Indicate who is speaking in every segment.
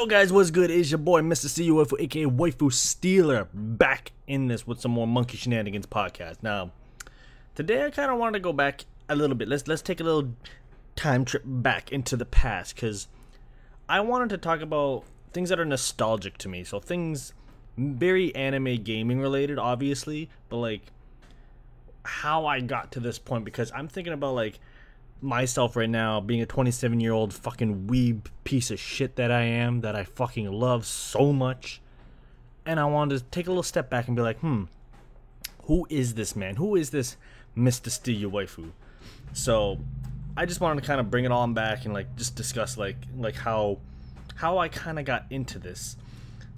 Speaker 1: Yo guys, what's good? It's your boy Mr. CUFO, aka Waifu Stealer, back in this with some more Monkey Shenanigans podcast. Now, today I kind of wanted to go back a little bit. Let's let's take a little time trip back into the past because I wanted to talk about things that are nostalgic to me. So things very anime gaming related, obviously, but like how I got to this point because I'm thinking about like myself right now being a 27 year old fucking weeb piece of shit that I am that I fucking love so much and I wanted to take a little step back and be like hmm who is this man? Who is this Mr. Steal Waifu? So I just wanted to kind of bring it on back and like just discuss like like how how I kind of got into this.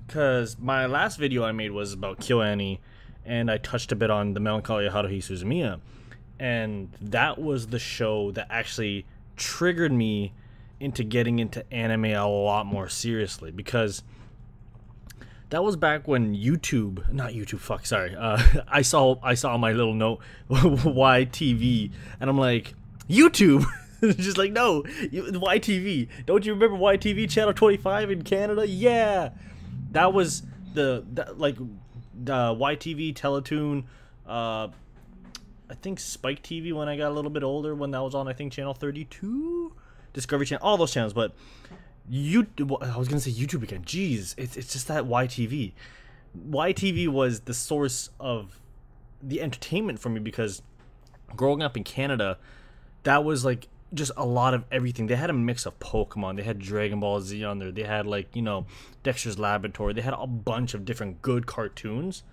Speaker 1: Because my last video I made was about KyoAni and I touched a bit on the Melancholia Haruhi Suzumiya and that was the show that actually triggered me into getting into anime a lot more seriously because that was back when YouTube, not YouTube, fuck, sorry. Uh, I saw I saw my little note YTV, and I'm like, YouTube. Just like no, YTV. Don't you remember YTV channel 25 in Canada? Yeah, that was the like the YTV Teletoon. Uh, I think Spike TV when I got a little bit older when that was on I think channel 32, Discovery Channel, all those channels. But you, I was gonna say YouTube again. Jeez, it's it's just that YTV. YTV was the source of the entertainment for me because growing up in Canada, that was like just a lot of everything. They had a mix of Pokemon, they had Dragon Ball Z on there, they had like, you know, Dexter's Laboratory, they had a bunch of different good cartoons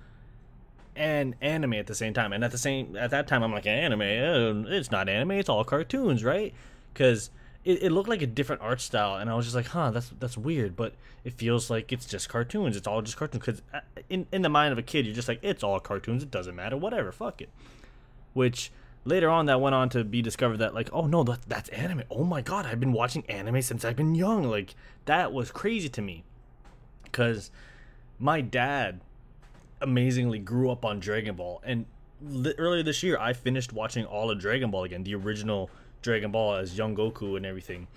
Speaker 1: and anime at the same time. And at the same at that time, I'm like anime. Uh, it's not anime. It's all cartoons, right? Because it, it looked like a different art style, and I was just like, huh, that's that's weird. But it feels like it's just cartoons. It's all just cartoons. Because uh, in in the mind of a kid, you're just like, it's all cartoons. It doesn't matter. Whatever. Fuck it. Which later on that went on to be discovered that like oh no that, that's anime oh my god i've been watching anime since i've been young like that was crazy to me because my dad amazingly grew up on Dragon Ball. And li- earlier this year, I finished watching all of Dragon Ball again, the original Dragon Ball as young Goku and everything.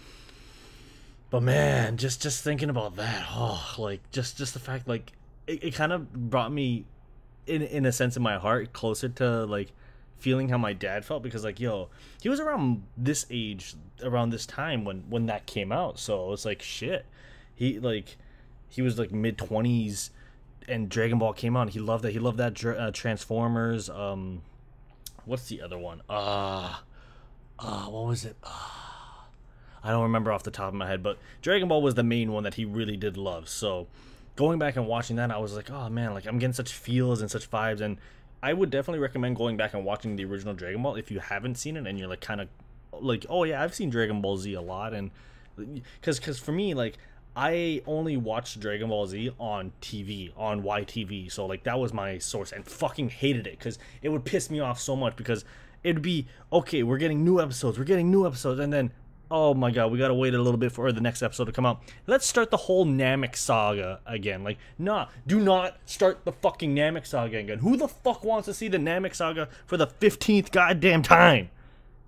Speaker 1: But man, just just thinking about that, oh, like just just the fact, like it, it kind of brought me, in in a sense, in my heart, closer to like feeling how my dad felt because like yo he was around this age around this time when when that came out so it's like shit he like he was like mid 20s and Dragon Ball came out. He loved that. He loved that uh, Transformers. Um, what's the other one? Uh, uh what was it? Uh, I don't remember off the top of my head, but Dragon Ball was the main one that he really did love. So going back and watching that, I was like, oh man, like I'm getting such feels and such vibes, and I would definitely recommend going back and watching the original Dragon Ball if you haven't seen it and you're like kind of like, oh yeah, I've seen Dragon Ball Z a lot, and because because for me like I only watched Dragon Ball Z on TV, on YTV. So like that was my source and fucking hated it cuz it would piss me off so much because it'd be okay, we're getting new episodes, we're getting new episodes and then oh my god, we got to wait a little bit for the next episode to come out. Let's start the whole Namek saga again. Like, nah, do not start the fucking Namek saga again. Who the fuck wants to see the Namek saga for the 15th goddamn time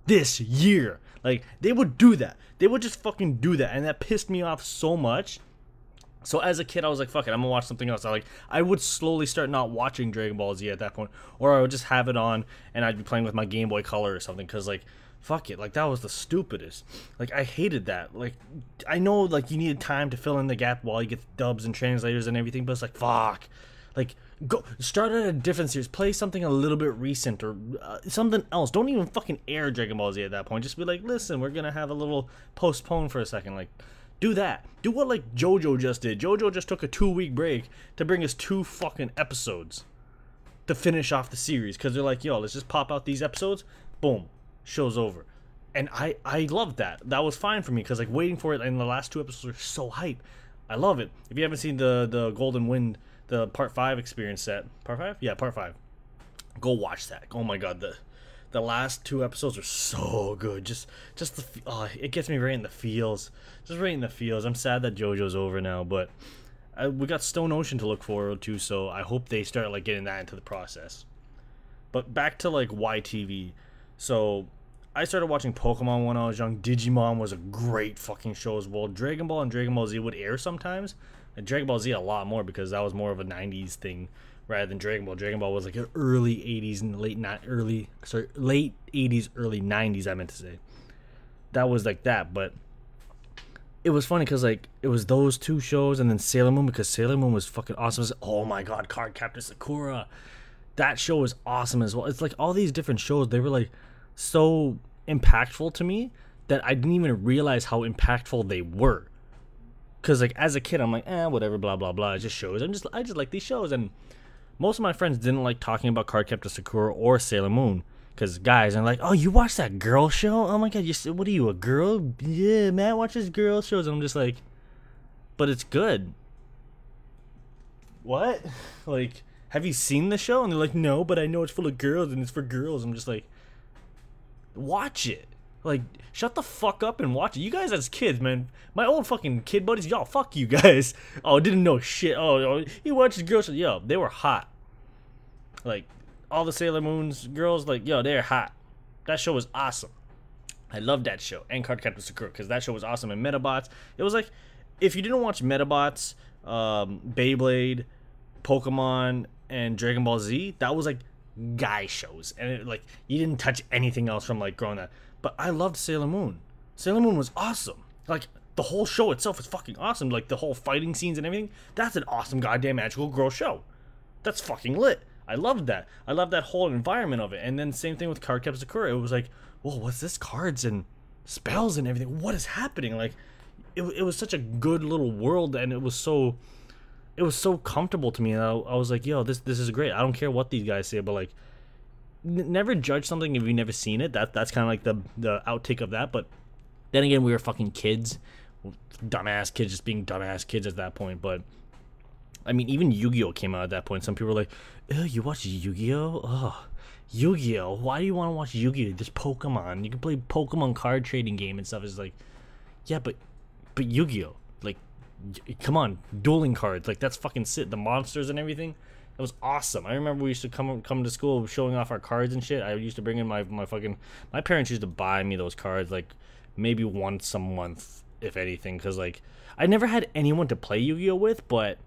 Speaker 1: this year? Like they would do that. They would just fucking do that, and that pissed me off so much. So as a kid, I was like, "Fuck it, I'm gonna watch something else." I like, I would slowly start not watching Dragon Ball Z at that point, or I would just have it on and I'd be playing with my Game Boy Color or something, because like, fuck it, like that was the stupidest. Like I hated that. Like I know like you needed time to fill in the gap while you get dubs and translators and everything, but it's like fuck, like go start at a different series. Play something a little bit recent or uh, something else. Don't even fucking air dragon ball z at that point. Just be like listen we're gonna have a little postpone for a second. Like do that. Do what like jojo just did. Jojo just took a two week break to bring us two fucking episodes to finish off the series. Because they're like yo let's just pop out these episodes. Boom. Show's over. And i i loved that. That was fine for me because like waiting for it in the last two episodes are so hype. I love it. If you haven't seen the the golden wind the part five experience set. Part five? Yeah, part five. Go watch that. Oh my god, the the last two episodes are so good. Just just the oh, it gets me right in the feels. Just right in the feels. I'm sad that JoJo's over now, but I, we got Stone Ocean to look forward to, so I hope they start like getting that into the process. But back to like YTV. So I started watching Pokemon when I was young. Digimon was a great fucking show as well. Dragon Ball and Dragon Ball Z would air sometimes. And Dragon Ball Z a lot more because that was more of a '90s thing rather than Dragon Ball. Dragon Ball was like early '80s and late not early sorry late '80s, early '90s. I meant to say that was like that, but it was funny because like it was those two shows and then Sailor Moon because Sailor Moon was fucking awesome. Was, oh my god, Card Captor Sakura, that show was awesome as well. It's like all these different shows they were like so impactful to me that I didn't even realize how impactful they were. Cause like as a kid, I'm like, eh, whatever, blah blah blah. It just shows. I'm just I just like these shows, and most of my friends didn't like talking about Cardcaptor Sakura or Sailor Moon. Cause guys are like, oh, you watch that girl show? Oh my god, you what are you a girl? Yeah, Matt watches girl shows, and I'm just like, but it's good. What? Like, have you seen the show? And they're like, no, but I know it's full of girls and it's for girls. I'm just like, watch it. Like, shut the fuck up and watch it. You guys as kids, man. My old fucking kid buddies, y'all, fuck you guys. Oh, didn't know shit. Oh, oh he watched girls. Yo, they were hot. Like, all the Sailor Moon's girls, like, yo, they're hot. That show was awesome. I loved that show. And Cardcaptor Sakura, because that show was awesome. And Medabots. it was like, if you didn't watch Medabots, um, Beyblade, Pokemon, and Dragon Ball Z, that was like guy shows, and it, like you didn't touch anything else from like growing up. But I loved Sailor Moon. Sailor Moon was awesome. Like the whole show itself is fucking awesome. Like the whole fighting scenes and everything. That's an awesome goddamn magical girl show. That's fucking lit. I loved that. I loved that whole environment of it. And then same thing with Card Cardcaptor Sakura. It was like, whoa, what's this? Cards and spells and everything. What is happening? Like, it, it was such a good little world, and it was so it was so comfortable to me and I, I, was like yo this this is great i don't care what these guys say but like never judge something if you've never seen it. That that's kind of like the the outtake of that but then again we were fucking kids. Dumbass kids just being dumbass kids at that point but i mean even yu-gi-oh! came out at that point. Some people were like you watch yu-gi-oh? Oh yu-gi-oh? Why do you want to watch yu-gi-oh? There's pokemon. You can play pokemon card trading game and stuff. It's like yeah but but yu-gi-oh! Like come on, dueling cards. Like that's fucking sit. The monsters and everything. It was awesome. I remember we used to come come to school showing off our cards and shit. I used to bring in my my fucking my parents used to buy me those cards like maybe once a month if anything cuz like I never had anyone to play Yu-Gi-Oh with, but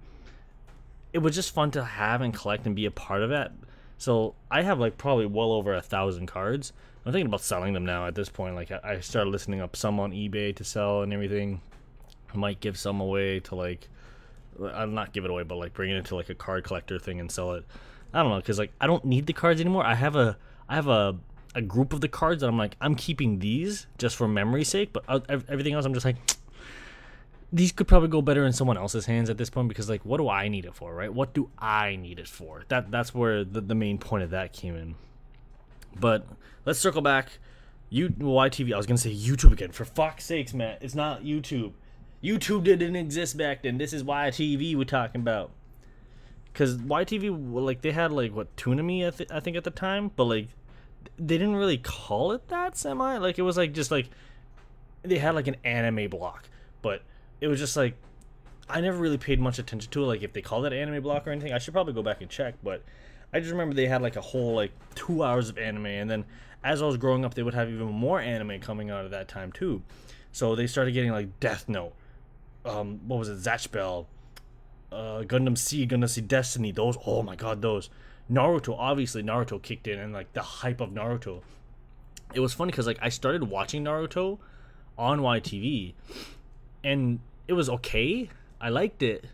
Speaker 1: it was just fun to have and collect and be a part of it. So I have like probably well over a thousand cards. I'm thinking about selling them now at this point. Like I started listening up some on eBay to sell and everything. I might give some away to like, I'm not give it away, but like bring it into like a card collector thing and sell it. I don't know, cause like I don't need the cards anymore. I have a I have a a group of the cards that I'm like I'm keeping these just for memory's sake, but uh, everything else I'm just like these could probably go better in someone else's hands at this point because like what do I need it for, right? What do I need it for? That that's where the, the main point of that came in. But let's circle back. You YTV. I was gonna say YouTube again. For fuck's sakes, man. It's not YouTube. YouTube didn't exist back then. This is YTV we're talking about. Cause YTV like they had like what Toonami I, th- I think at the time, but like they didn't really call it that semi. Like it was like just like they had like an anime block, but it was just like I never really paid much attention to it. Like if they called it anime block or anything, I should probably go back and check. But I just remember they had like a whole like two hours of anime, and then as I was growing up, they would have even more anime coming out at that time too. So they started getting like Death Note, um, what was it, Zatch Bell, uh, Gundam Seed, Gundam Seed Destiny. Those, oh my god, those. Naruto, obviously Naruto kicked in, and like the hype of Naruto. It was funny because like I started watching Naruto on YTV, and it was okay. I liked it,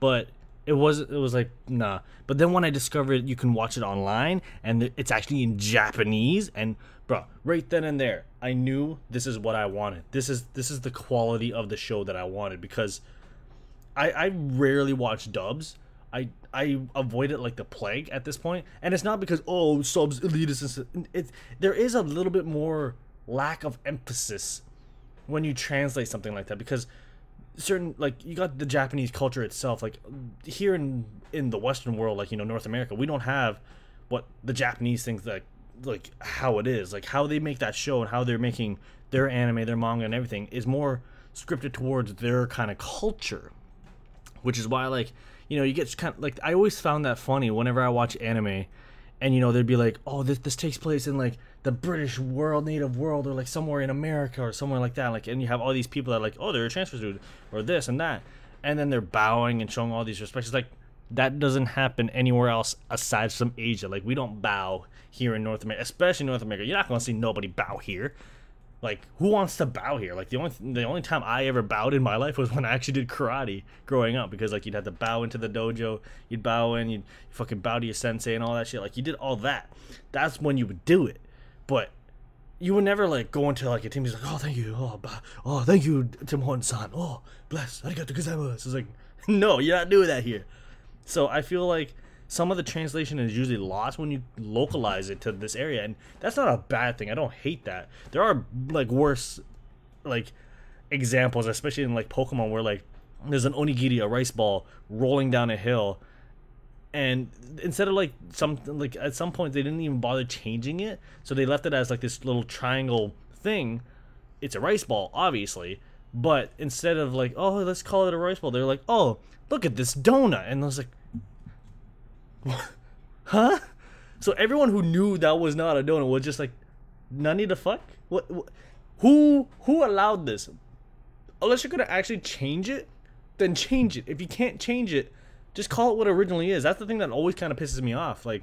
Speaker 1: but it was it was like nah. But then when I discovered you can watch it online and it's actually in Japanese, and bro, right then and there, I knew this is what I wanted. This is this is the quality of the show that I wanted because I I rarely watch dubs. I I avoid it like the plague at this point, and it's not because oh subs elitist. It's there is a little bit more lack of emphasis when you translate something like that because certain like you got the Japanese culture itself like here in in the western world like you know North America we don't have what the Japanese think that like how it is like how they make that show and how they're making their anime their manga and everything is more scripted towards their kind of culture which is why like you know you get kind of like I always found that funny whenever I watch anime and you know they'd be like, oh, this this takes place in like the British world, native world, or like somewhere in America or somewhere like that. Like, and you have all these people that are like, oh, they're a transfer student or this and that, and then they're bowing and showing all these respects. It's like that doesn't happen anywhere else aside from Asia. Like we don't bow here in North America, especially North America. You're not gonna see nobody bow here. Like who wants to bow here? Like the only the only time I ever bowed in my life was when I actually did karate growing up because like you'd have to bow into the dojo, you'd bow in, you'd fucking bow to your sensei and all that shit. Like you did all that. That's when you would do it. But you would never like go into like a team. He's like, oh, thank you, oh, oh, thank you, Tim Horton-san. Oh, bless, arigato gozaimasu. It's like, no, you're not doing that here. So I feel like some of the translation is usually lost when you localize it to this area, and that's not a bad thing. I don't hate that. There are like worse, like examples, especially in like Pokemon, where like there's an onigiri, a rice ball, rolling down a hill, and instead of like some like at some point they didn't even bother changing it, so they left it as like this little triangle thing. It's a rice ball, obviously, but instead of like oh let's call it a rice ball, they're like oh look at this donut, and I was like huh? So everyone who knew that was not a donut was just like, none the fuck? What, what? Who who allowed this? Unless you're gonna actually change it, then change it. If you can't change it, just call it what it originally is. That's the thing that always kind of pisses me off. Like,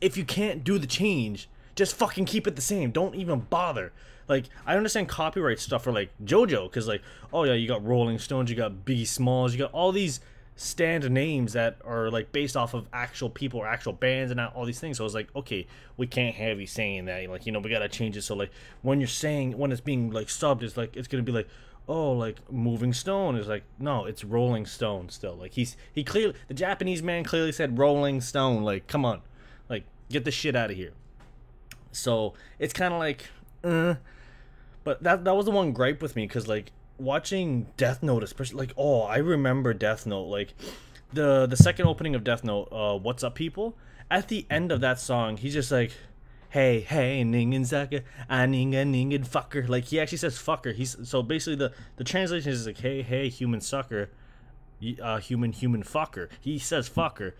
Speaker 1: if you can't do the change, just fucking keep it the same. Don't even bother. Like, I understand copyright stuff for like JoJo, because like, oh yeah, you got Rolling Stones, you got Biggie Smalls, you got all these stand names that are like based off of actual people or actual bands and all these things. So I was like, okay, we can't have you saying that. Like, you know, we gotta change it. So like when you're saying when it's being like subbed, it's like it's gonna be like, oh, like moving stone is like no, it's Rolling Stone still. Like he's he clearly the Japanese man clearly said Rolling Stone. Like, come on, like get the shit out of here. So it's kind of like, uh, but that that was the one gripe with me because like watching Death Note, especially like oh, I remember Death Note, like the the second opening of Death Note, uh, "What's Up, People." At the end of that song, he's just like, "Hey, hey, ningen sucker, aninga ningen fucker." Like he actually says "fucker." He's so basically the the translation is like, "Hey, hey, human sucker, uh, human human fucker." He says "fucker."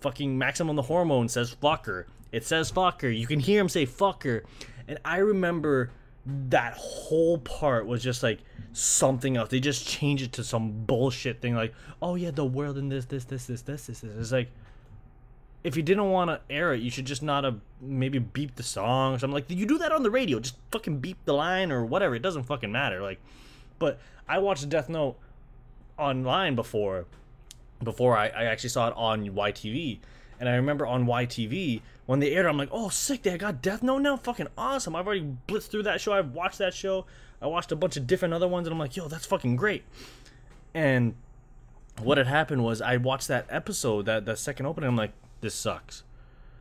Speaker 1: Fucking Maximum the Hormone says "fucker." It says "fucker." You can hear him say "fucker," and I remember that whole part was just like something else. They just changed it to some bullshit thing like, oh yeah, the world and this, this, this, this, this, this, this. It's like, if you didn't want to air it, you should just not have maybe beep the song or something. Like, you do that on the radio. Just fucking beep the line or whatever. It doesn't fucking matter. Like, but I watched Death Note online before, before I, I actually saw it on YTV. And I remember on YTV, when they aired, I'm like, oh, sick, they got Death Note now? Fucking awesome. I've already blitzed through that show. I've watched that show. I watched a bunch of different other ones, and I'm like, yo, that's fucking great. And what had happened was I watched that episode, that, that second opening, I'm like, this sucks.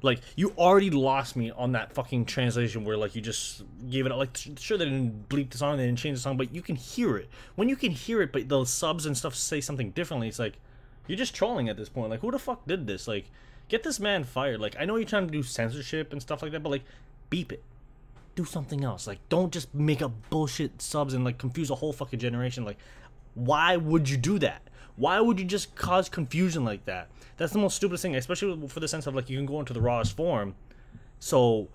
Speaker 1: Like, you already lost me on that fucking translation where, like, you just gave it, up. like, sure, they didn't bleep the song, they didn't change the song, but you can hear it. When you can hear it, but the subs and stuff say something differently, it's like, you're just trolling at this point. Like, who the fuck did this? Like, Get this man fired. Like, I know you're trying to do censorship and stuff like that, but like, beep it. Do something else. Like, don't just make up bullshit subs and like confuse a whole fucking generation. Like, why would you do that? Why would you just cause confusion like that? That's the most stupidest thing, especially for the sense of like you can go into the rawest form. So,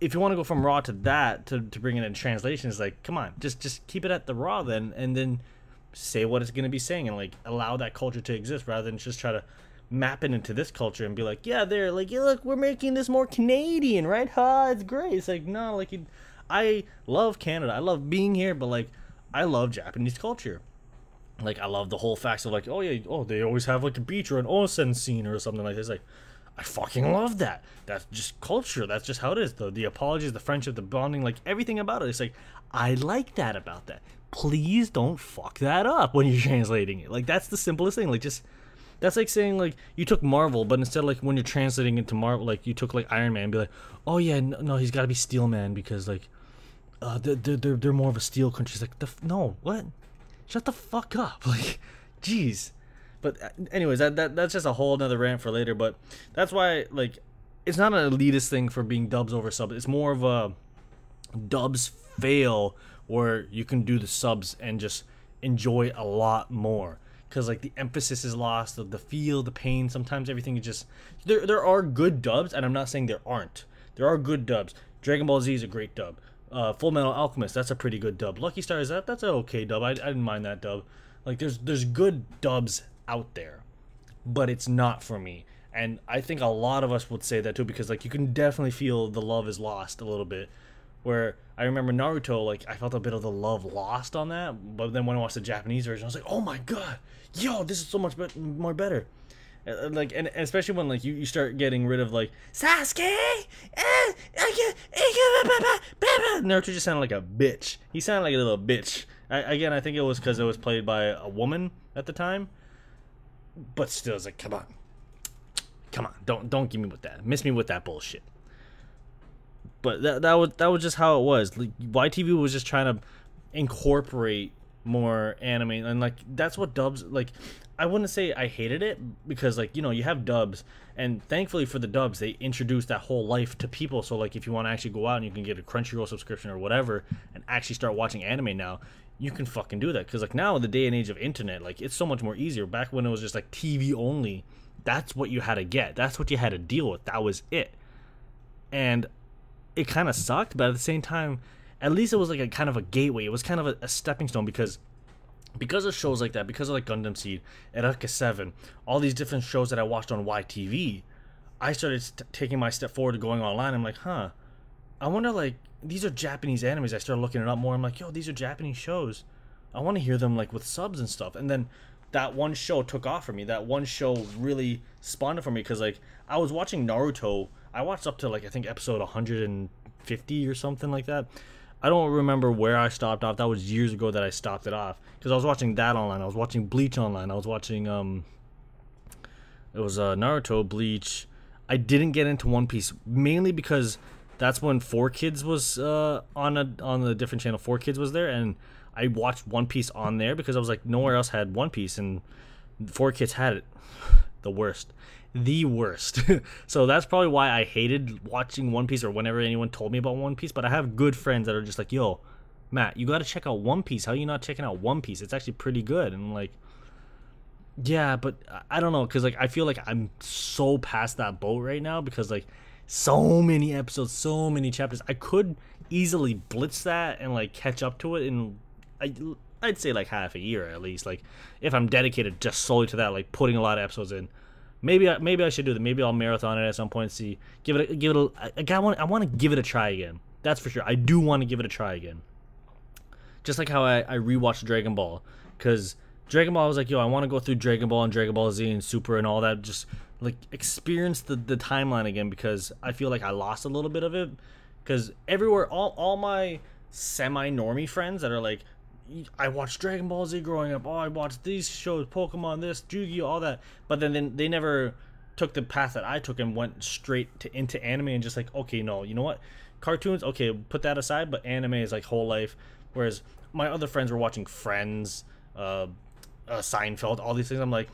Speaker 1: if you want to go from raw to that to, to bring it in translation, it's like, come on, just just keep it at the raw then, and then say what it's gonna be saying and like allow that culture to exist rather than just try to map it into this culture and be like, yeah, they're like, yeah, look, we're making this more Canadian, right? Ha, it's great. It's like, no, like, it, I love Canada. I love being here, but like, I love Japanese culture. Like, I love the whole facts of like, oh yeah, oh they always have like a beach or an onsen scene or something like this. Like, I fucking love that. That's just culture. That's just how it is. The the apologies, the friendship, the bonding, like everything about it. It's like I like that about that. Please don't fuck that up when you're translating it. Like that's the simplest thing. Like just that's like saying like you took Marvel, but instead like when you're translating into Marvel, like you took like Iron Man, and be like, oh yeah, no, no he's got to be Steel Man because like, uh, they're, they're they're more of a steel country. It's like the no what? Shut the fuck up, like, jeez. But uh, anyways, that, that that's just a whole another rant for later. But that's why like, it's not an elitist thing for being dubs over subs. It's more of a dubs fail where you can do the subs and just enjoy a lot more because like the emphasis is lost, the, the feel, the pain. Sometimes everything is just there. There are good dubs, and I'm not saying there aren't. There are good dubs. Dragon Ball Z is a great dub. Uh, Full Metal Alchemist, that's a pretty good dub. Lucky Star is that that's an okay dub. I, I didn't mind that dub. Like there's there's good dubs out there, but it's not for me. And I think a lot of us would say that too because like you can definitely feel the love is lost a little bit. Where I remember Naruto, like I felt a bit of the love lost on that, but then when I watched the Japanese version, I was like, oh my god, yo, this is so much be- more better. Uh, like and especially when like you, you start getting rid of like Sasuke, Naruto just sounded like a bitch. He sounded like a little bitch. I, again, I think it was because it was played by a woman at the time, but still, it's like, come on, come on, don't don't give me with that. Miss me with that bullshit. But that that was that was just how it was. Like, YTV was just trying to incorporate more anime and like that's what dubs like I wouldn't say I hated it because like you know you have dubs and thankfully for the dubs they introduced that whole life to people. So like if you want to actually go out and you can get a Crunchyroll subscription or whatever and actually start watching anime now you can fucking do that. Because like now in the day and age of internet like it's so much more easier. Back when it was just like TV only that's what you had to get. That's what you had to deal with. That was it. And it kind of sucked but at the same time at least it was like a kind of a gateway it was kind of a, a stepping stone because because of shows like that, because of like Gundam Seed, Eureka 7, all these different shows that I watched on YTV, I started taking my step forward to going online. I'm like, huh, I wonder like these are Japanese animes. I started looking it up more. I'm like, yo, these are Japanese shows. I want to hear them like with subs and stuff. And then that one show took off for me. That one show really spawned it for me because like I was watching Naruto. I watched up to like I think episode 150 or something like that. I don't remember where I stopped off. That was years ago that I stopped it off because I was watching that online. I was watching Bleach online. I was watching um. It was uh, Naruto, Bleach. I didn't get into One Piece mainly because that's when 4Kids was uh, on a on the different channel. 4Kids was there, and I watched One Piece on there because I was like nowhere else had One Piece, and 4Kids had it. the worst the worst. so that's probably why I hated watching One Piece or whenever anyone told me about One Piece. But I have good friends that are just like, yo, Matt, you got to check out One Piece. How are you not checking out One Piece? It's actually pretty good. And I'm like, yeah, but I don't know. Cause like, I feel like I'm so past that boat right now because like so many episodes, so many chapters. I could easily blitz that and like catch up to it in, I, I'd say like half a year at least. Like if I'm dedicated just solely to that, like putting a lot of episodes in maybe I, maybe I should do that. Maybe I'll marathon it at some point. See, give it a, give it a. I, I want I want to give it a try again. That's for sure. I do want to give it a try again. Just like how I I rewatched Dragon Ball because Dragon Ball I was like, yo, I want to go through Dragon Ball and Dragon Ball Z and Super and all that. Just like experience the the timeline again because I feel like I lost a little bit of it because everywhere all all my semi normie friends that are like I watched Dragon Ball Z growing up. Oh, I watched these shows, Pokemon, this, Yu-Gi-Oh, all that. But then, they never took the path that I took and went straight to into anime and just like, okay, no, you know what? Cartoons, okay, put that aside. But anime is like whole life. Whereas my other friends were watching Friends, uh, uh Seinfeld, all these things. I'm like,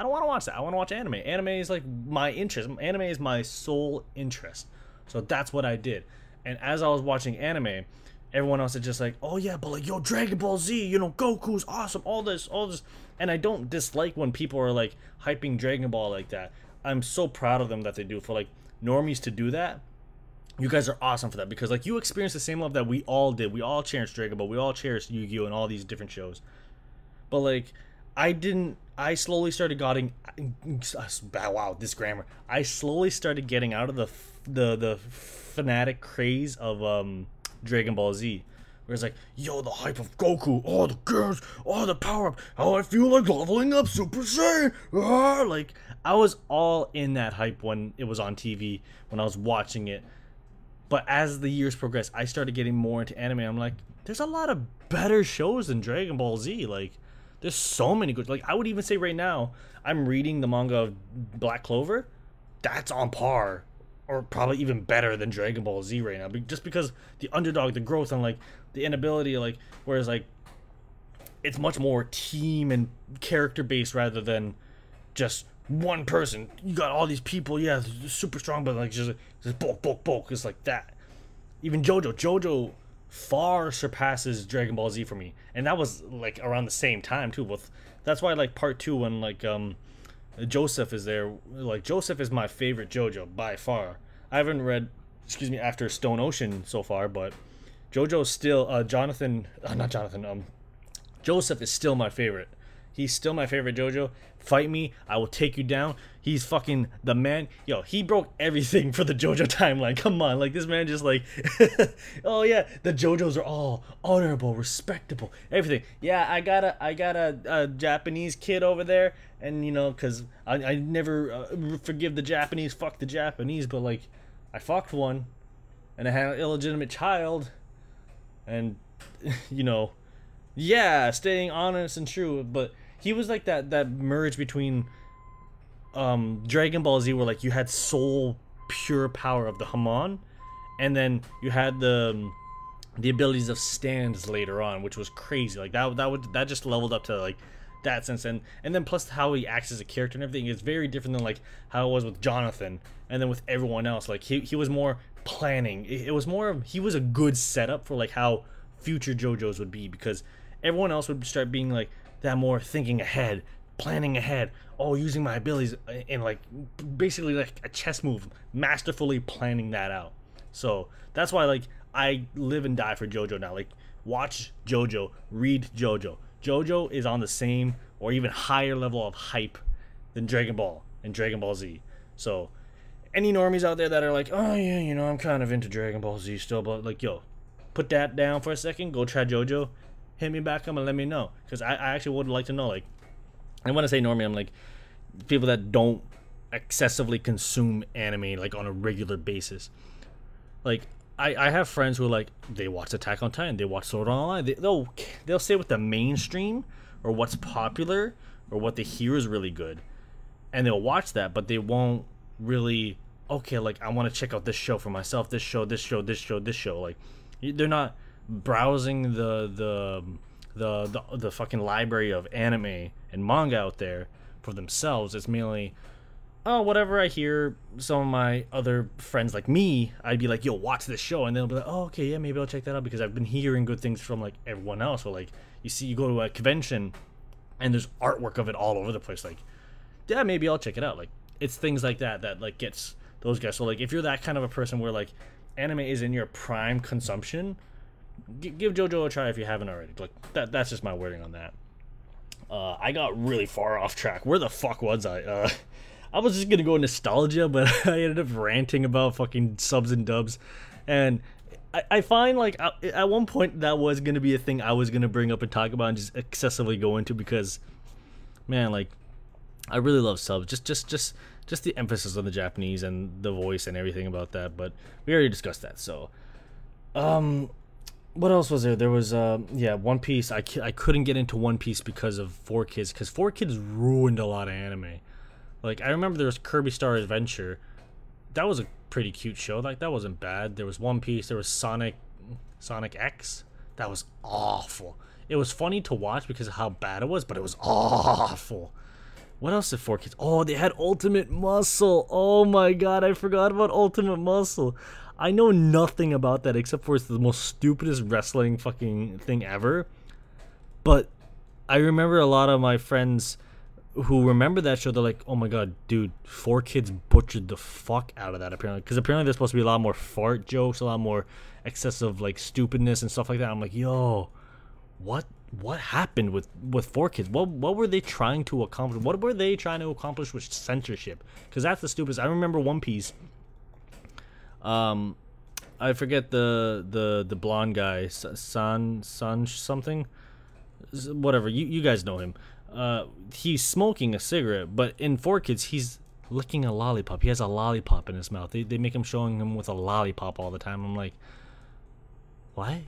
Speaker 1: I don't want to watch that. I want to watch anime. Anime is like my interest. Anime is my sole interest. So that's what I did. And as I was watching anime, everyone else is just like, oh yeah, but like yo, Dragon Ball Z, you know, Goku's awesome, all this, all this, and I don't dislike when people are like hyping Dragon Ball like that. I'm so proud of them that they do. For like normies to do that, you guys are awesome for that because like you experienced the same love that we all did. We all cherished Dragon Ball, we all cherished Yu-Gi-Oh and all these different shows. But like, I didn't. I slowly started getting. Wow, this grammar. I slowly started getting out of the the the fanatic craze of um Dragon Ball Z. Where it's like, yo, the hype of Goku, all the girls, all the power up, how I feel like leveling up Super Saiyan. Ah! Like, I was all in that hype when it was on TV, when I was watching it. But as the years progressed, I started getting more into anime. I'm like, there's a lot of better shows than Dragon Ball Z. Like, there's so many good. Like, I would even say right now, I'm reading the manga of Black Clover. That's on par or probably even better than Dragon Ball Z right now, just because the underdog, the growth, and like the inability, like whereas like it's much more team and character based rather than just one person. You got all these people, yeah, super strong, but like just just bulk, bulk, bulk. It's like that. Even JoJo, JoJo far surpasses Dragon Ball Z for me, and that was like around the same time too, with That's why like part two when like um Joseph is there. Like Joseph is my favorite JoJo by far. I haven't read, excuse me, after Stone Ocean so far, but JoJo's still uh, Jonathan, uh, not Jonathan. Um, Joseph is still my favorite. He's still my favorite JoJo. Fight me, I will take you down. He's fucking the man. Yo, he broke everything for the JoJo timeline. Come on, like this man just like, oh yeah, the JoJos are all honorable, respectable, everything. Yeah, I got a, I got a, a Japanese kid over there, and you know, cause I, I never uh, forgive the Japanese. Fuck the Japanese, but like, I fucked one, and I had an illegitimate child, and you know, yeah, staying honest and true, but he was like that that merge between um Dragon Ball Z where like you had sole pure power of the Hamon and then you had the um, the abilities of stands later on which was crazy. Like that that would that just leveled up to like that sense. And and then plus how he acts as a character and everything is very different than like how it was with Jonathan and then with everyone else. Like he, he was more planning. It, it was more of he was a good setup for like how future JoJo's would be because everyone else would start being like that more thinking ahead, planning ahead, oh, using my abilities uh, in like basically like a chess move, masterfully planning that out. So that's why like I live and die for JoJo now. Like watch JoJo, read JoJo. JoJo is on the same or even higher level of hype than Dragon Ball and Dragon Ball Z. So any normies out there that are like, oh yeah, you know, I'm kind of into Dragon Ball Z still, but like, yo, put that down for a second. Go try JoJo hit me back up and let me know. Because I, I actually would like to know like and when I say normie I'm like people that don't excessively consume anime like on a regular basis. Like I, I have friends who like they watch Attack on Titan they watch Sword Online they, they'll they'll say what the mainstream or what's popular or what they hear is really good. And they'll watch that but they won't really okay like I want to check out this show for myself this show this show this show this show like they're not browsing the the the the, the fucking library of anime and manga out there for themselves. It's mainly oh whatever I hear some of my other friends like me, I'd be like, yo, watch this show, and they'll be like, oh okay, yeah, maybe I'll check that out because I've been hearing good things from like everyone else. Or like you see, you go to a convention, and there's artwork of it all over the place. Like, yeah, maybe I'll check it out. Like it's things like that that like gets those guys. So like if you're that kind of a person where like anime is in your prime consumption G- give JoJo a try if you haven't already. Like that. That's just my wording on that. Uh, I got really far off track. Where the fuck was I? Uh, I was just gonna go nostalgia, but I ended up ranting about fucking subs and dubs, and I, I find like at one point that was gonna be a thing I was gonna bring up and talk about and just excessively go into because, man, like I really love subs. Just just just just the emphasis on the Japanese and the voice and everything about that. But we already discussed that. So, um, what else was there? There was uh yeah, One Piece. I, I couldn't get into One Piece because of 4Kids because 4Kids ruined a lot of anime. Like I remember there was Kirby Star Adventure. That was a pretty cute show. Like that wasn't bad. There was One Piece. There was Sonic Sonic X. That was awful. It was funny to watch because of how bad it was, but it was awful. What else did 4Kids? Oh, they had Ultimate Muscle. Oh my god, I forgot about Ultimate Muscle. I know nothing about that except for it's the most stupidest wrestling fucking thing ever. But I remember a lot of my friends who remember that show. They're like, "Oh my god, dude, 4Kids butchered the fuck out of that." Apparently, because apparently there's supposed to be a lot more fart jokes, a lot more excessive like stupidness and stuff like that. I'm like, yo, what what happened with with 4Kids what what were they trying to accomplish what were they trying to accomplish with censorship because that's the stupidest i remember one piece um, I forget the the the blonde guy, San San something, whatever. You you guys know him. Uh, he's smoking a cigarette, but in 4Kids, he's licking a lollipop. He has a lollipop in his mouth. They they make him showing him with a lollipop all the time. I'm like, what?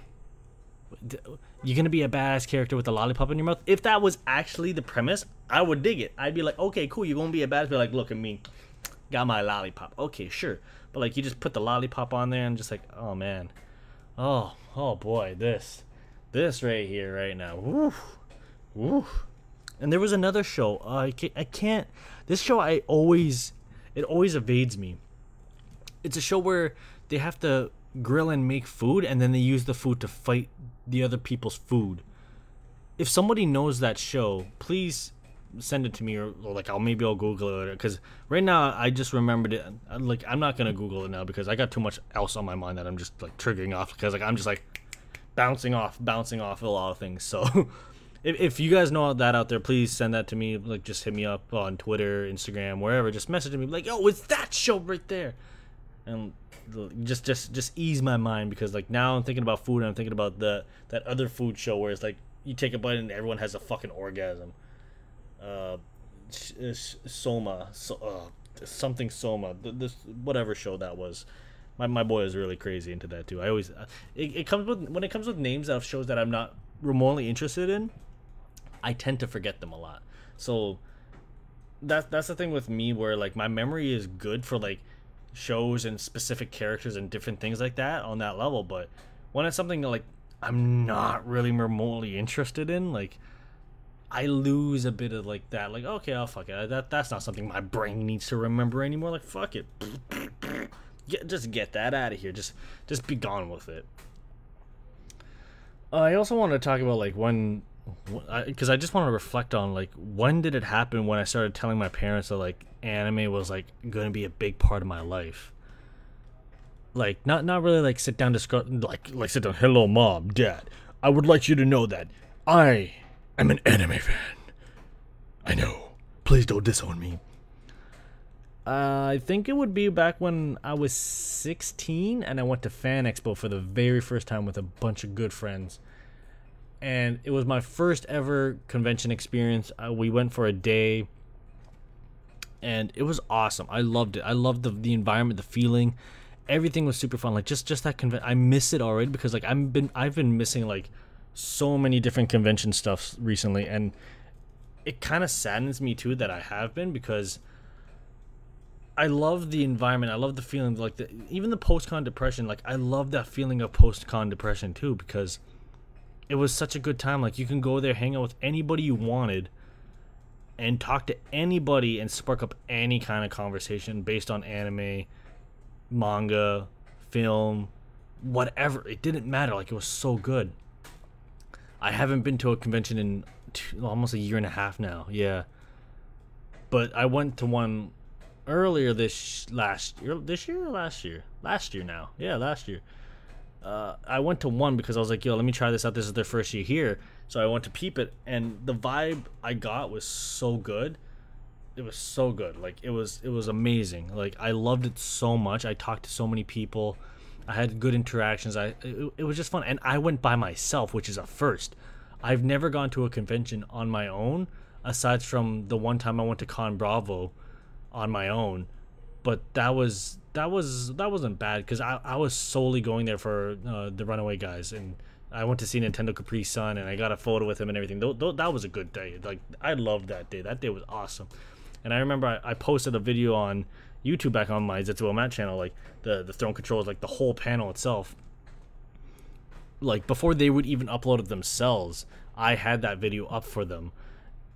Speaker 1: You're gonna be a badass character with a lollipop in your mouth? If that was actually the premise, I would dig it. I'd be like, okay, cool. You're gonna be a badass, but like, look at me, got my lollipop. Okay, sure. But like you just put the lollipop on there and just like, oh man, oh oh boy, this this right here right now, woo, woo. And there was another show. Uh, I can't, I can't. This show I always it always evades me. It's a show where they have to grill and make food, and then they use the food to fight the other people's food. if somebody knows that show, please send it to me or, or like I'll maybe I'll Google it because right now I just remembered it. Uh, like I'm not gonna Google it now because I got too much else on my mind that I'm just like triggering off because like I'm just like bouncing off, bouncing off a lot of things. So if, if you guys know that out there, please send that to me. Like just hit me up on Twitter, Instagram, wherever. Just message me like, "Yo, it's that show right there," and just just just ease my mind because like now I'm thinking about food and I'm thinking about the that other food show where it's like you take a bite and everyone has a fucking orgasm. Uh, Soma, so, uh, something Soma, this whatever show that was. My, my boy is really crazy into that too. I always uh, it, it comes with when it comes with names of shows that I'm not remotely interested in. I tend to forget them a lot. So that's that's the thing with me where like my memory is good for like shows and specific characters and different things like that on that level, but when it's something like I'm not really remotely interested in, like I lose a bit of like that. Like, okay, I'll fuck it. That that's not something my brain needs to remember anymore. Like, fuck it. Get, just get that out of here. Just just be gone with it. Uh, I also want to talk about like when because I, I, just want to reflect on like when did it happen when I started telling my parents that like anime was like going to be a big part of my life. Like not not really like sit down discuss like like sit down. Hello, mom, dad. I would like you to know that I am an anime fan. I know. Please don't disown me. Uh, I think it would be back when I was 16 and I went to Fan Expo for the very first time with a bunch of good friends and it was my first ever convention experience. Uh, we went for a day, and it was awesome. I loved it. I loved the the environment, the feeling, everything was super fun. Like just just that convention, I miss it already because like I've been I've been missing like so many different convention stuffs recently, and it kind of saddens me too that I have been because. I love the environment. I love the feeling, like the, even the post-con depression. Like I love that feeling of post-con depression too, because it was such a good time. Like you can go there, hang out with anybody you wanted, and talk to anybody and spark up any kind of conversation based on anime, manga, film, whatever. It didn't matter. Like it was so good. I haven't been to a convention in two, almost a year and a half now. Yeah, but I went to one earlier this last year. This year or last year? Last year now. Yeah, last year uh, I went to one because I was like, yo, let me try this out. This is their first year here. So I went to peep it, and the vibe I got was so good. It was so good. Like it was, it was amazing. Like I loved it so much. I talked to so many people. I had good interactions. I it, it was just fun, and I went by myself, which is a first. I've never gone to a convention on my own, aside from the one time I went to Con Bravo on my own. But that was that was that wasn't bad because I, I was solely going there for uh, the Runaway guys and I went to see Nintendo Capri Sun and I got a photo with him and everything. Th- th- that was a good day. Like I loved that day. That day was awesome. And I remember I, I posted a video on YouTube back on my Zetsuo Matt channel, like the the throne controls, like the whole panel itself. Like before they would even upload it themselves, I had that video up for them,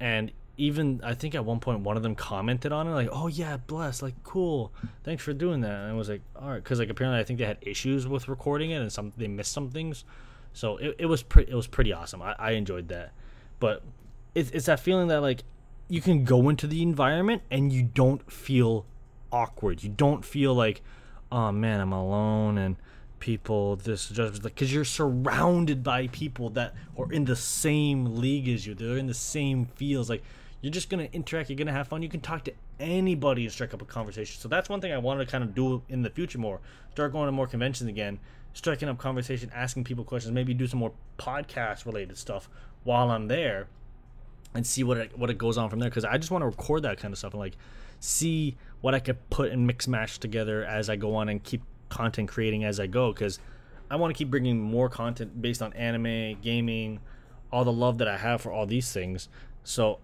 Speaker 1: and even I think at one point one of them commented on it like, "Oh yeah, bless, like cool, thanks for doing that." And I was like, "All right," because like apparently I think they had issues with recording it and some they missed some things, so it, it was pretty it was pretty awesome. I, I enjoyed that, but it's it's that feeling that like you can go into the environment and you don't feel awkward. You don't feel like, oh man, I'm alone and people this just because you're surrounded by people that are in the same league as you. They're in the same fields like you're just gonna interact. You're gonna have fun. You can talk to anybody and strike up a conversation. So that's one thing I want to kind of do in the future more. Start going to more conventions again, striking up conversation, asking people questions. Maybe do some more podcast related stuff while I'm there, and see what it, what it goes on from there. Because I just want to record that kind of stuff and like see what I could put and mix match together as I go on and keep content creating as I go. Because I want to keep bringing more content based on anime, gaming, all the love that I have for all these things. So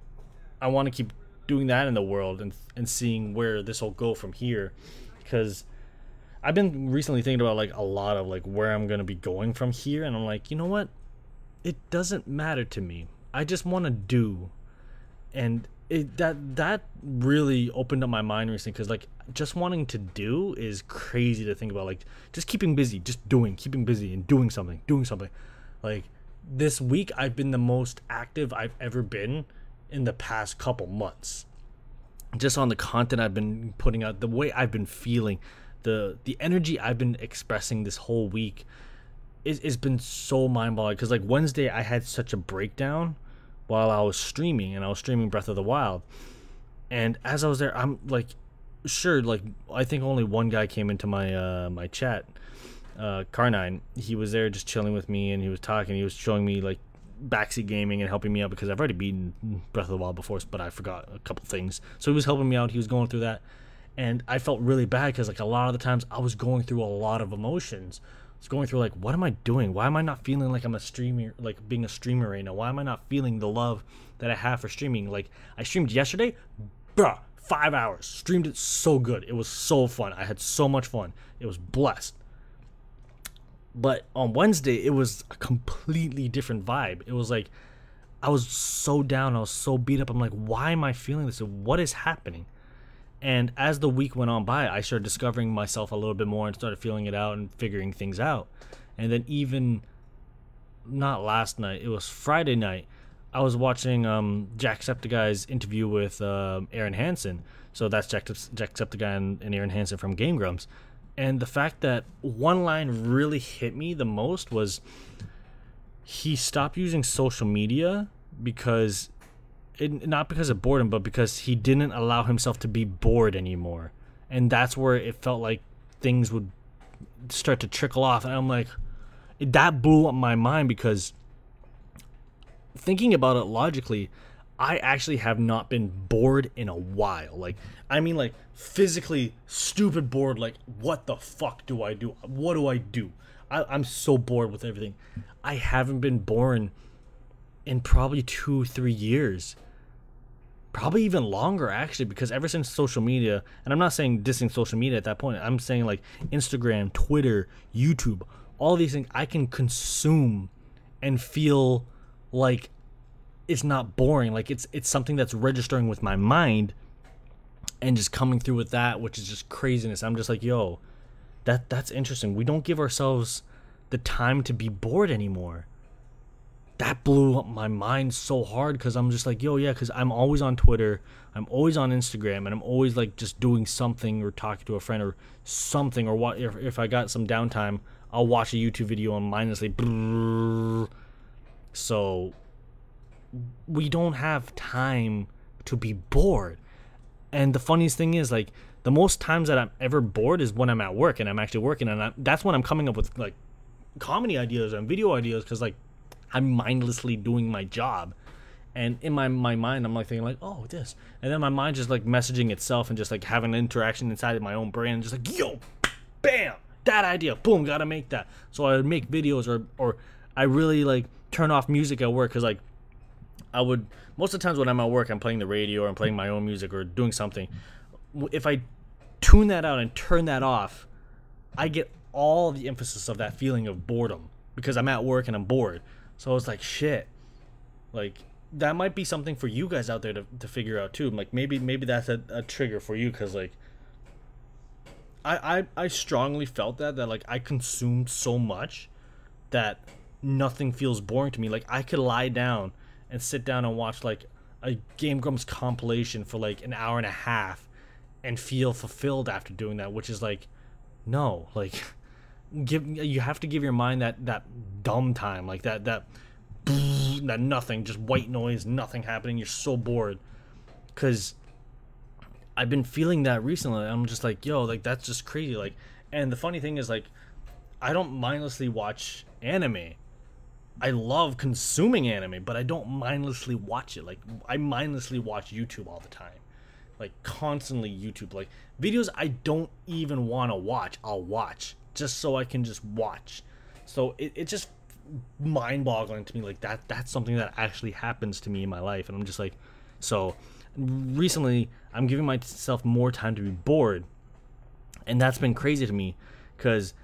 Speaker 1: I want to keep doing that in the world and and seeing where this will go from here because I've been recently thinking about like a lot of like where I'm going to be going from here and I'm like, you know what? It doesn't matter to me. I just want to do and it that that really opened up my mind recently cuz like just wanting to do is crazy to think about like just keeping busy, just doing, keeping busy and doing something, doing something. Like this week I've been the most active I've ever been in the past couple months. Just on the content I've been putting out, the way I've been feeling, the the energy I've been expressing this whole week is it's been so mind blowing. Because like Wednesday I had such a breakdown while I was streaming and I was streaming Breath of the Wild. And as I was there, I'm like sure, like I think only one guy came into my uh my chat uh, Carnine, he was there just chilling with me and he was talking. He was showing me like backseat gaming and helping me out because I've already beaten Breath of the Wild before, but I forgot a couple things. So he was helping me out. He was going through that, and I felt really bad because like a lot of the times I was going through a lot of emotions. Going through like, what am I doing? Why am I not feeling like I'm a streamer, like being a streamer right now? Why am I not feeling the love that I have for streaming? Like I streamed yesterday, bruh, five hours. Streamed it so good. It was so fun. I had so much fun. It was blessed but on Wednesday, it was a completely different vibe. It was like I was so down, I was so beat up. I'm like, why am I feeling this? What is happening? And as the week went on by, I started discovering myself a little bit more and started feeling it out and figuring things out. And then even not last night, it was Friday night. I was watching um, Jacksepticeye's interview with uh, Arin Hanson. So that's Jack Jacksepticeye and, and Arin Hanson from Game Grumps. And the fact that one line really hit me the most was he stopped using social media because it, not because of boredom, but because he didn't allow himself to be bored anymore. And that's where it felt like things would start to trickle off. And I'm like, that blew up my mind because thinking about it logically, I actually have not been bored in a while. Like, I mean, like, physically stupid bored. Like, what the fuck do I do? What do I do? I, I'm so bored with everything. I haven't been born in probably two, three years. Probably even longer, actually, because ever since social media, and I'm not saying dissing social media at that point, I'm saying like Instagram, Twitter, YouTube, all these things I can consume and feel like it's not boring. Like it's it's something that's registering with my mind and just coming through with that, which is just craziness. I'm just like, yo, that that's interesting. We don't give ourselves the time to be bored anymore. That blew up my mind so hard because I'm just like, yo, yeah, because I'm always on Twitter, I'm always on Instagram, and I'm always like just doing something or talking to a friend or something. Or what if, if I got some downtime, I'll watch a YouTube video and mindlessly. So we don't have time to be bored. And the funniest thing is, like, the most times that I'm ever bored is when I'm at work and I'm actually working, and I, that's when I'm coming up with like comedy ideas and video ideas because like I'm mindlessly doing my job. And in my, my mind, I'm like thinking like, oh, this, and then my mind just like messaging itself and just like having an interaction inside of my own brain, and just like, yo, bam, that idea, boom, gotta make that. So I would make videos, or or I really like turn off music at work because like I would most of the times when I'm at work, I'm playing the radio or I'm playing my own music or doing something. If I tune that out and turn that off, I get all the emphasis of that feeling of boredom because I'm at work and I'm bored. So I was like shit. Like that might be something for you guys out there to, to figure out too. Like maybe maybe that's a, a trigger for you because like I, I I strongly felt that that like I consumed so much that nothing feels boring to me. Like I could lie down and sit down and watch like a Game Grumps compilation for like an hour and a half and feel fulfilled after doing that, which is like, no, like, give you have to give your mind that that dumb time, like that that that nothing, just white noise, nothing happening. You're so bored, cause I've been feeling that recently. I'm just like, yo, like that's just crazy. Like, and the funny thing is, like, I don't mindlessly watch anime I love consuming anime, but I don't mindlessly watch it. Like I mindlessly watch YouTube all the time. Like constantly YouTube. Like videos I don't even want to watch, I'll watch just so I can just watch. So it, it just mind boggling to me like that that's something that actually happens to me in my life and I'm just like so recently I'm giving myself more time to be bored and that's been crazy to me because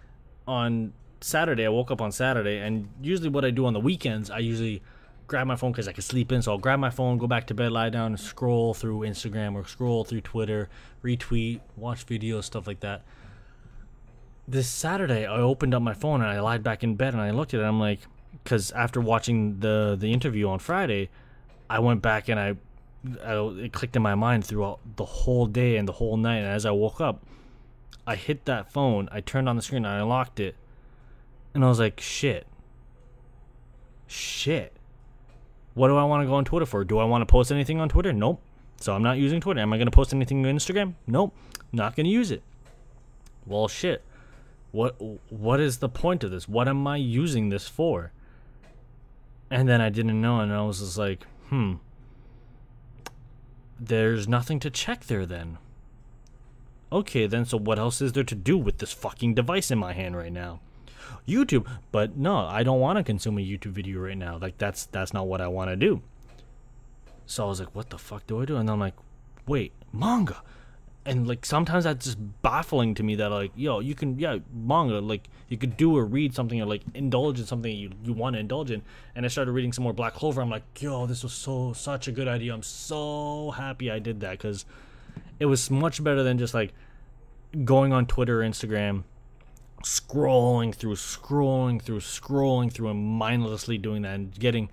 Speaker 1: on Saturday, I woke up on Saturday, and usually what I do on the weekends, I usually grab my phone because I can sleep in. So I'll grab my phone, go back to bed, lie down, scroll through Instagram or scroll through Twitter, retweet, watch videos, stuff like that. This Saturday, I opened up my phone and I lied back in bed and I looked at it. I'm like, because after watching the the interview on Friday, I went back and I, I it clicked in my mind throughout the whole day and the whole night. And as I woke up, I hit that phone. I turned on the screen. I unlocked it, and I was like, shit. Shit. What do I want to go on Twitter for? Do I want to post anything on Twitter? Nope. So I'm not using Twitter. Am I going to post anything on Instagram? Nope. Not going to use it. Well, shit. What what is the point of this? What am I using this for? And then I didn't know and I was just like, "Hmm. There's nothing to check there then." Okay, then so what else is there to do with this fucking device in my hand right now? YouTube, but no, I don't want to consume a YouTube video right now. Like that's that's not what I want to do. So I was like, what the fuck do I do? And I'm like, wait, manga. And like sometimes that's just baffling to me that like, yo, you can yeah, manga, like you could do or read something or like indulge in something you, you want to indulge in. And I started reading some more Black Clover. I'm like, yo, this was so such a good idea. I'm so happy I did that because it was much better than just like going on Twitter or Instagram, scrolling through, scrolling through, scrolling through, and mindlessly doing that and getting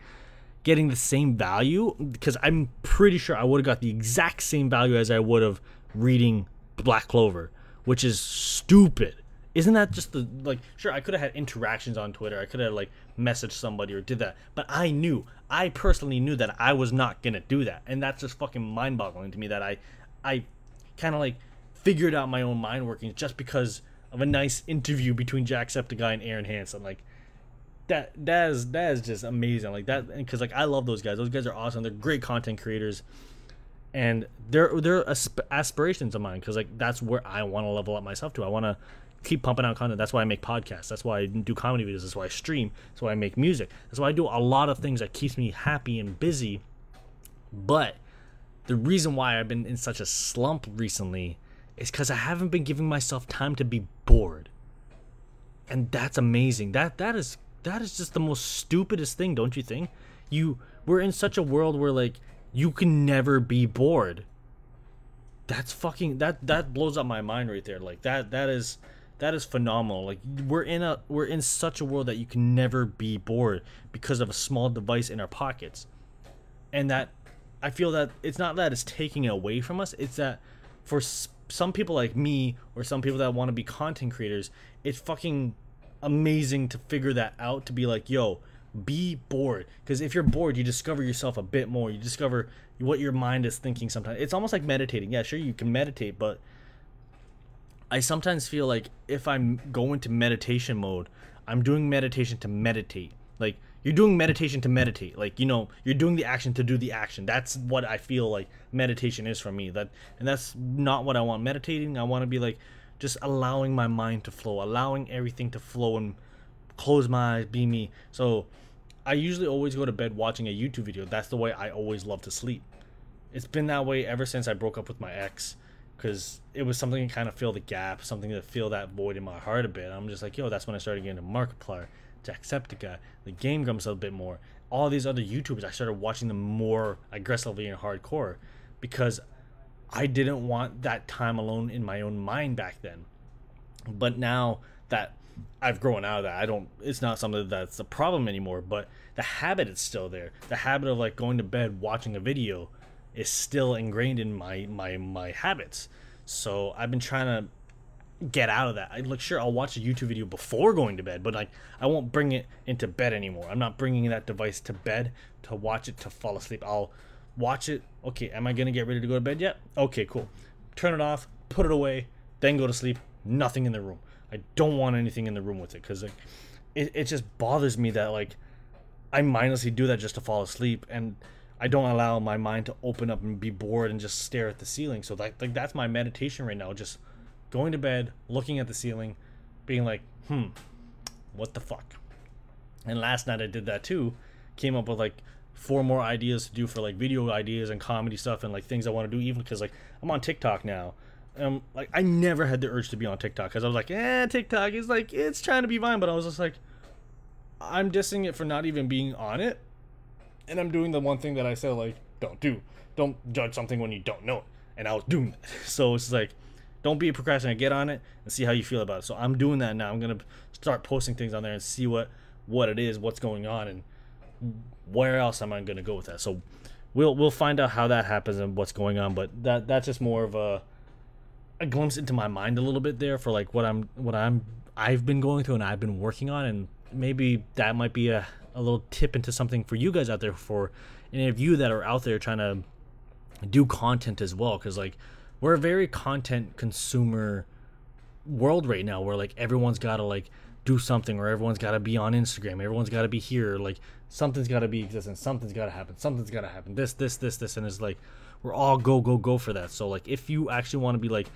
Speaker 1: getting the same value because I'm pretty sure I would have got the exact same value as I would have reading Black Clover, which is stupid. Isn't that just the like sure I could have had interactions on Twitter. I could have like messaged somebody or did that. But I knew, I personally knew that I was not to do that. And that's just fucking mind-boggling to me that I I kind of like figured out my own mind workings just because of a nice interview between Jacksepticeye and Arin Hanson. Like that that is that is just amazing like that because like i love those guys those guys are awesome they're great content creators and they're they're asp- aspirations of mine because like that's where i want to level up myself to. I want to keep pumping out content. That's why i make podcasts. That's why i do comedy videos. That's why i stream. That's why i make music. That's why i do a lot of things that keeps me happy and busy. But the reason why i've been in such a slump recently is because i haven't been giving myself time to be bored. And that's amazing. That that is that is just the most stupidest thing, don't you think? You we're in such a world where like you can never be bored. That's fucking that that blows up my mind right there. Like that that is that is phenomenal. Like we're in a we're in such a world that you can never be bored because of a small device in our pockets. And that I feel that it's not that it's taking it away from us, it's that for some people like me or some people that want to be content creators, it's fucking amazing to figure that out to be like, yo, be bored. Because if you're bored, you discover yourself a bit more. You discover what your mind is thinking sometimes. It's almost like meditating. Yeah, sure, you can meditate, but I sometimes feel like if I'm going to meditation mode, I'm doing meditation to meditate. Like, you're doing meditation to meditate. Like, you know, you're doing the action to do the action. That's what I feel like meditation is for me. That and that's not what I want. Meditating, I want to be like just allowing my mind to flow, allowing everything to flow and close my eyes, be me. So I usually always go to bed watching a YouTube video. That's the way I always love to sleep. It's been that way ever since I broke up with my ex because it was something to kind of fill the gap, something to fill that void in my heart a bit. I'm just like, yo, that's when I started getting into Markiplier, Jacksepticeye, the Game Grumps a bit more. All these other YouTubers, I started watching them more aggressively and hardcore because I didn't want that time alone in my own mind back then. But now that I've grown out of that, I don't it's not something that's a problem anymore, but the habit is still there. The habit of like going to bed watching a video is still ingrained in my my my habits. So I've been trying to get out of that. I like sure I'll watch a YouTube video before going to bed, but like I won't bring it into bed anymore. I'm not bringing that device to bed to watch it to fall asleep. I'll watch it. Okay, am I gonna get ready to go to bed yet? Okay, cool. Turn it off, put it away, then go to sleep. Nothing in the room. I don't want anything in the room with it because like, it, it just bothers me that like I mindlessly do that just to fall asleep and I don't allow my mind to open up and be bored and just stare at the ceiling. So like, like that's my meditation right now. Just going to bed, looking at the ceiling, being like, hmm, what the fuck? And last night I did that too. Came up with like four more ideas to do for like video ideas and comedy stuff and like things I want to do even because like I'm on TikTok now. Um, like I never had the urge to be on TikTok because I was like, eh, TikTok is like it's trying to be Vine, but I was just like, I'm dissing it for not even being on it, and I'm doing the one thing that I said like don't do, don't judge something when you don't know it, and I was doing that. So it's like, don't be a procrastinator, get on it and see how you feel about it. So I'm doing that now. I'm gonna start posting things on there and see what what it is, what's going on, and where else am I to go with that. So we'll we'll find out how that happens and what's going on. But that that's just more of a a glimpse into my mind a little bit there for like what I'm what I'm I've been going through and I've been working on, and maybe that might be a a little tip into something for you guys out there for any of you that are out there trying to do content as well because like we're a very content consumer world right now where like everyone's got to like do something or everyone's got to be on Instagram everyone's got to be here like something's got to be existing something's got to happen something's got to happen this this this this and it's like we're all go go go for that so like if you actually want to be like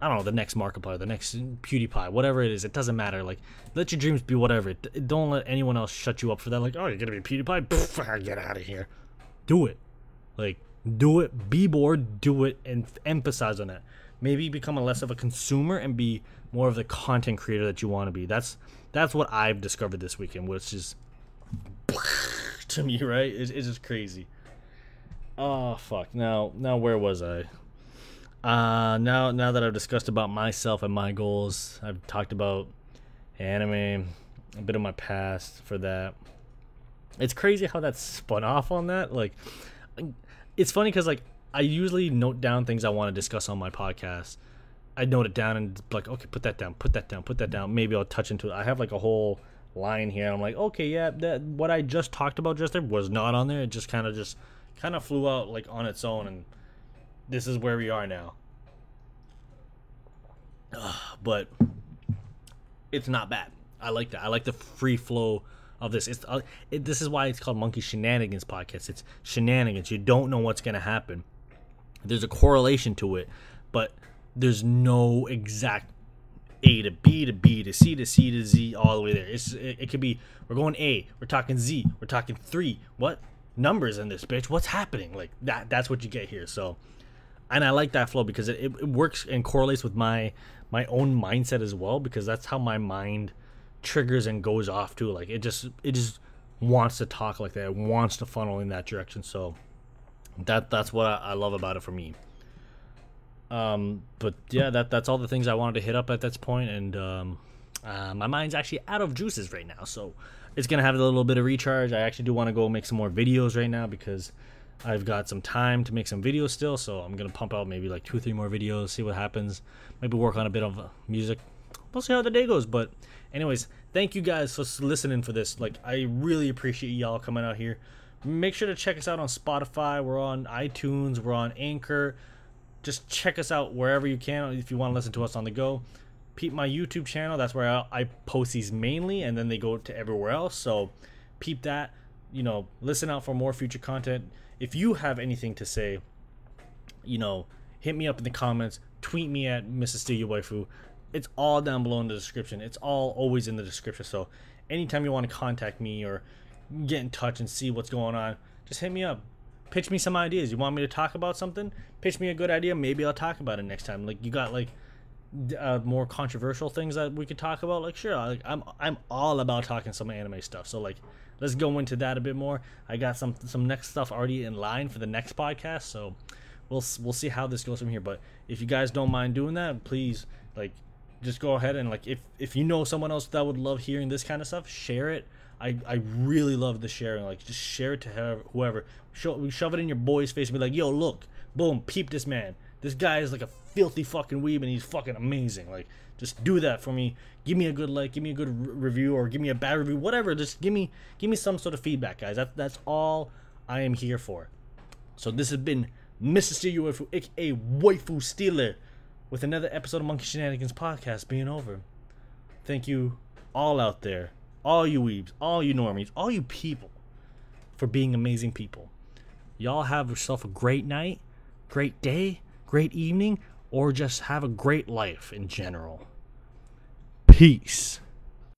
Speaker 1: I don't know the next Markiplier, the next PewDiePie, whatever it is. It doesn't matter. Like, let your dreams be whatever. Don't let anyone else shut you up for that. Like, oh, you're gonna be PewDiePie? Pff, get out of here. Do it. Like, do it. Be bored. Do it, and emphasize on that. Maybe become a less of a consumer and be more of the content creator that you want to be. That's that's what I've discovered this weekend, which is to me, right? It's, it's just crazy. Oh fuck. Now, now where was I? Uh, now now that I've discussed about myself and my goals, I've talked about anime, a bit of my past for that. It's crazy how that spun off on that. Like, it's funny because like I usually note down things I want to discuss on my podcast. I note it down and like, okay, put that down, put that down, put that down. Maybe I'll touch into it. I have like a whole line here. I'm like, okay, yeah, that what I just talked about just there was not on there. It just kind of just kind of flew out like on its own and this is where we are now. but it's not bad. I like that. I like the free flow of this. It's uh, it, this is why it's called Monkey Shenanigans podcast. It's shenanigans. You don't know what's gonna happen. There's a correlation to it, but there's no exact A to B to B to C to C to Z all the way there. It's it, it could be we're going A, we're talking Z, we're talking three. What numbers in this bitch? What's happening? Like that. That's what you get here. So and I like that flow because it, it, works and correlates with my my own mindset as well because that's how my mind triggers and goes off to like it just it just wants to talk like that it wants to funnel in that direction so that that's what I, I love about it for me um but yeah that that's all the things I wanted to hit up at this point and um uh, my mind's actually out of juices right now so it's gonna have a little bit of recharge I actually do want to go make some more videos right now because I've got some time to make some videos still, so I'm gonna pump out maybe like two, three more videos, see what happens. Maybe work on a bit of uh, music. We'll see how the day goes. But, anyways, thank you guys for listening for this. Like, I really appreciate y'all coming out here. Make sure to check us out on Spotify. We're on iTunes. We're on Anchor. Just check us out wherever you can if you want to listen to us on the go. Peep my YouTube channel. That's where I, I post these mainly, and then they go to everywhere else. So, peep that. You know, listen out for more future content if you have anything to say, you know, hit me up in the comments, tweet me at Mrs. Steal Waifu. It's all down below in the description. It's all always in the description. So anytime you want to contact me or get in touch and see what's going on, just hit me up. Pitch me some ideas. You want me to talk about something? Pitch me a good idea. Maybe I'll talk about it next time. Like you got like uh, more controversial things that we could talk about. Like sure, like, I'm I'm all about talking some anime stuff. So like let's go into that a bit more. I got some some next stuff already in line for the next podcast, so we'll we'll see how this goes from here. But if you guys don't mind doing that, please like just go ahead and like if if you know someone else that would love hearing this kind of stuff, share it. I, I really love the sharing. Like just share it to whoever. Show, shove it in your boy's face and be like, yo, look, boom, peep this man. This guy is like a filthy fucking weeb and he's fucking amazing. Like just do that for me. Give me a good like, give me a good re- review, or give me a bad review, whatever. Just give me give me some sort of feedback, guys. That, that's all I am here for. So this has been Mr. Steal Waifu, aka Waifu Stealer, with another episode of Monkey Shenanigans podcast being over. Thank you all out there, all you weebs, all you normies, all you people, for being amazing people. Y'all have yourself a great night, great day, great evening, or just have a great life in general. Peace.